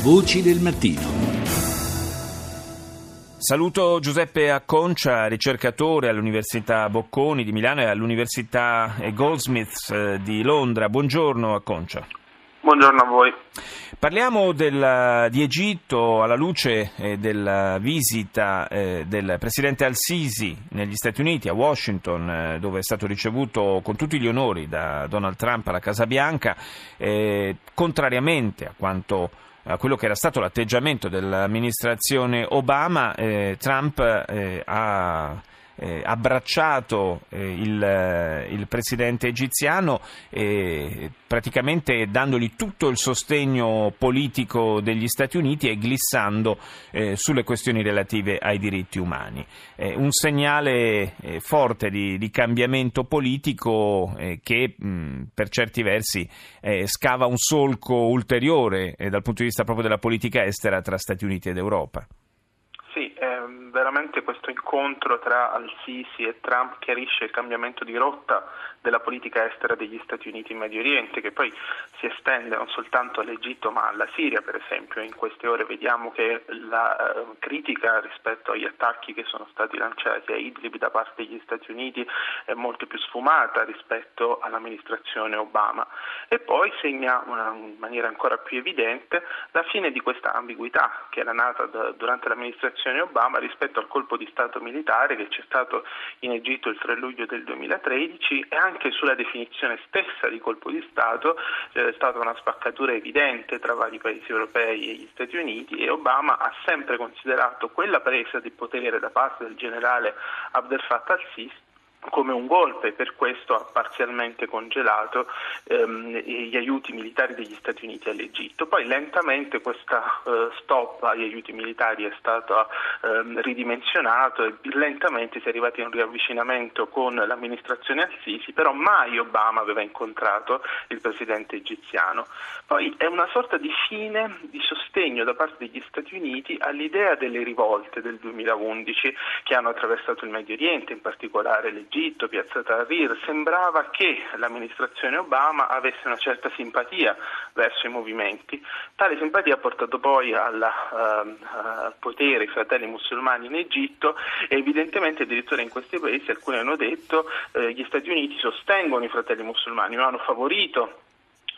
Voci del mattino. Saluto Giuseppe Acconcia, ricercatore all'Università Bocconi di Milano e all'Università Goldsmiths eh, di Londra. Buongiorno Acconcia. Buongiorno a voi. Parliamo del, di Egitto alla luce eh, della visita eh, del presidente Al-Sisi negli Stati Uniti, a Washington, eh, dove è stato ricevuto con tutti gli onori da Donald Trump alla Casa Bianca, eh, contrariamente a quanto a quello che era stato l'atteggiamento dell'amministrazione Obama, eh, Trump eh, ha eh, abbracciato eh, il, eh, il, presidente egiziano praticamente dandogli tutto il sostegno politico degli Stati Uniti e glissando eh, sulle questioni relative ai diritti umani. un segnale eh, forte di, di, cambiamento politico eh, che mh, per certi versi scava un solco ulteriore dal punto di vista proprio della politica estera tra Stati Uniti ed Europa veramente questo incontro tra Al-Sisi e Trump chiarisce il cambiamento di rotta della politica estera degli Stati Uniti in Medio Oriente, che poi si estende non soltanto all'Egitto ma alla Siria, per esempio. In queste ore vediamo che la eh, critica rispetto agli attacchi che sono stati lanciati a Idlib da parte degli Stati Uniti è molto più sfumata rispetto all'amministrazione Obama. E poi segna una, in maniera ancora più evidente la fine di questa ambiguità che era nata da, durante l'amministrazione Obama rispetto al colpo di Stato militare che c'è stato in Egitto il 3 luglio del 2013 e anche sulla definizione stessa di colpo di Stato c'è stata una spaccatura evidente tra vari paesi europei e gli Stati Uniti e Obama ha sempre considerato quella presa di potere da parte del generale Abdel Fattah al-Sisi come un golpe, per questo ha parzialmente congelato ehm, gli aiuti militari degli Stati Uniti all'Egitto. Poi lentamente questa eh, stop agli aiuti militari è stato ehm, ridimensionato e lentamente si è arrivati a un riavvicinamento con l'amministrazione al-Sisi, però mai Obama aveva incontrato il presidente egiziano. Poi è una sorta di fine di sostegno da parte degli Stati Uniti all'idea delle rivolte del 2011 che hanno attraversato il Medio Oriente, in particolare l'Egitto Egitto, Piazza Tahrir, sembrava che l'amministrazione Obama avesse una certa simpatia verso i movimenti. Tale simpatia ha portato poi alla, uh, al potere i fratelli musulmani in Egitto e evidentemente addirittura in questi paesi alcuni hanno detto eh, gli Stati Uniti sostengono i fratelli musulmani, lo hanno favorito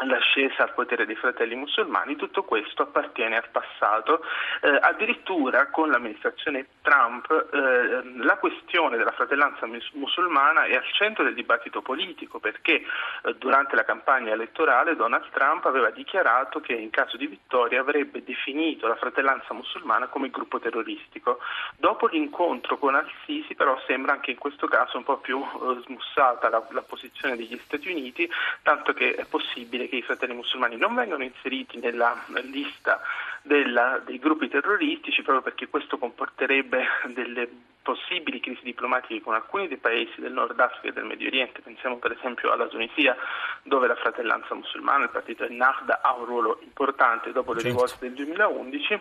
l'ascesa al potere dei fratelli musulmani, tutto questo appartiene al passato. Eh, addirittura con l'amministrazione Trump eh, la questione della fratellanza musulmana è al centro del dibattito politico perché eh, durante la campagna elettorale Donald Trump aveva dichiarato che in caso di vittoria avrebbe definito la fratellanza musulmana come gruppo terroristico. Dopo l'incontro con Al-Sisi però sembra anche in questo caso un po' più eh, smussata la, la posizione degli Stati Uniti, tanto che è possibile che i fratelli musulmani non vengano inseriti nella lista della, dei gruppi terroristici proprio perché questo comporterebbe delle possibili crisi diplomatiche con alcuni dei paesi del Nord Africa e del Medio Oriente, pensiamo per esempio alla Tunisia dove la fratellanza musulmana, il partito Ennahda ha un ruolo importante dopo le certo. rivolte del 2011,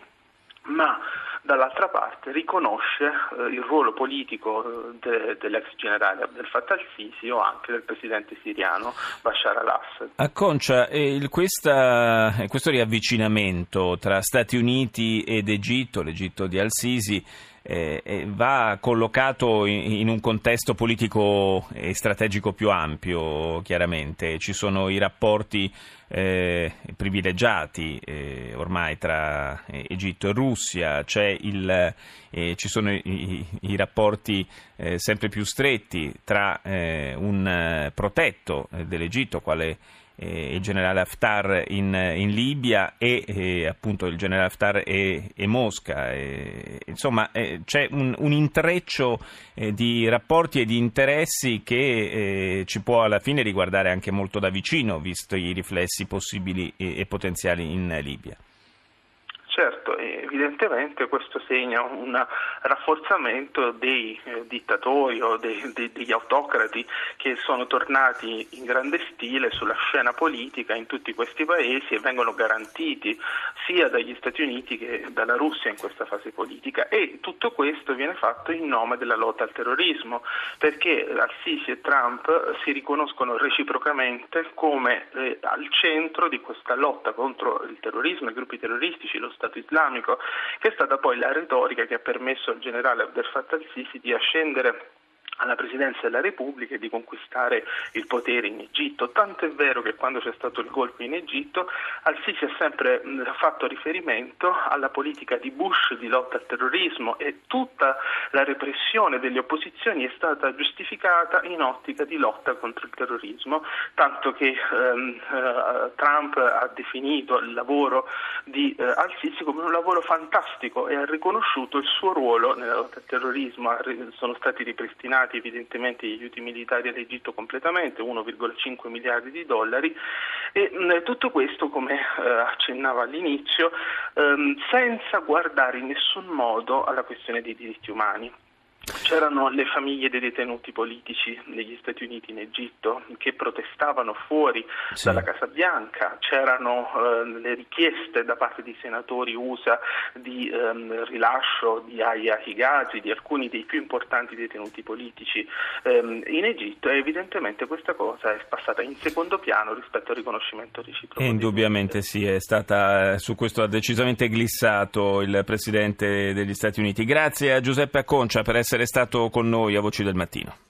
ma dall'altra parte riconosce eh, il ruolo politico eh, de, dell'ex generale Abdel Fattah al-Sisi o anche del presidente siriano Bashar al-Assad. Acconcia, eh, questa, questo riavvicinamento tra Stati Uniti ed Egitto, l'Egitto di al-Sisi, eh, va collocato in, in, un contesto politico e strategico più ampio, chiaramente. Ci sono i rapporti eh, privilegiati eh, ormai tra eh, Egitto e Russia, il, eh, ci sono i, i rapporti eh, sempre più stretti tra un protetto dell'Egitto, quale eh, il generale Haftar in, in Libia e eh, appunto il generale Haftar e, e Mosca. E, insomma, eh, c'è un, un intreccio eh, di rapporti e di interessi che eh, ci può alla fine riguardare anche molto da vicino, visto i riflessi possibili e, e potenziali in Libia. Evidentemente questo segna un rafforzamento dei eh, dittatori o dei, dei, degli autocrati che sono tornati in grande stile sulla scena politica in tutti questi paesi e vengono garantiti sia dagli Stati Uniti che dalla Russia in questa fase politica. E tutto questo viene fatto in nome della lotta al terrorismo perché Al-Sisi e Trump si riconoscono reciprocamente come eh, al centro di questa lotta contro il terrorismo, i gruppi terroristici, lo Stato islamico, che è stata poi la retorica che ha permesso al generale Abdel Fattah al-Sisi di ascendere alla Presidenza della Repubblica e di conquistare il potere in Egitto. Tanto è vero che quando c'è stato il golpe in Egitto Al-Sisi ha sempre fatto riferimento alla politica di Bush di lotta al terrorismo e tutta la repressione delle opposizioni è stata giustificata in ottica di lotta contro il terrorismo, tanto che ehm, eh, Trump ha definito il lavoro di eh, Al-Sisi come un lavoro fantastico e ha riconosciuto il suo ruolo nella lotta al terrorismo, sono stati ripristinati tagliati evidentemente gli aiuti militari all'Egitto completamente, 1,5 miliardi di dollari e mh, tutto questo, come eh, accennava all'inizio, ehm, senza guardare in nessun modo alla questione dei diritti umani. C'erano le famiglie dei detenuti politici negli Stati Uniti in Egitto che protestavano fuori sì. dalla Casa Bianca, c'erano eh, le richieste da parte di senatori USA di ehm, rilascio di Aya Higazi, di alcuni dei più importanti detenuti politici ehm, in Egitto e evidentemente questa cosa è passata in secondo piano rispetto al riconoscimento reciproco. Indubbiamente sì, è stata, eh, su questo ha decisamente glissato il Presidente degli Stati Uniti. Grazie a Giuseppe Acconcia per essere stato con noi a Voci del Mattino.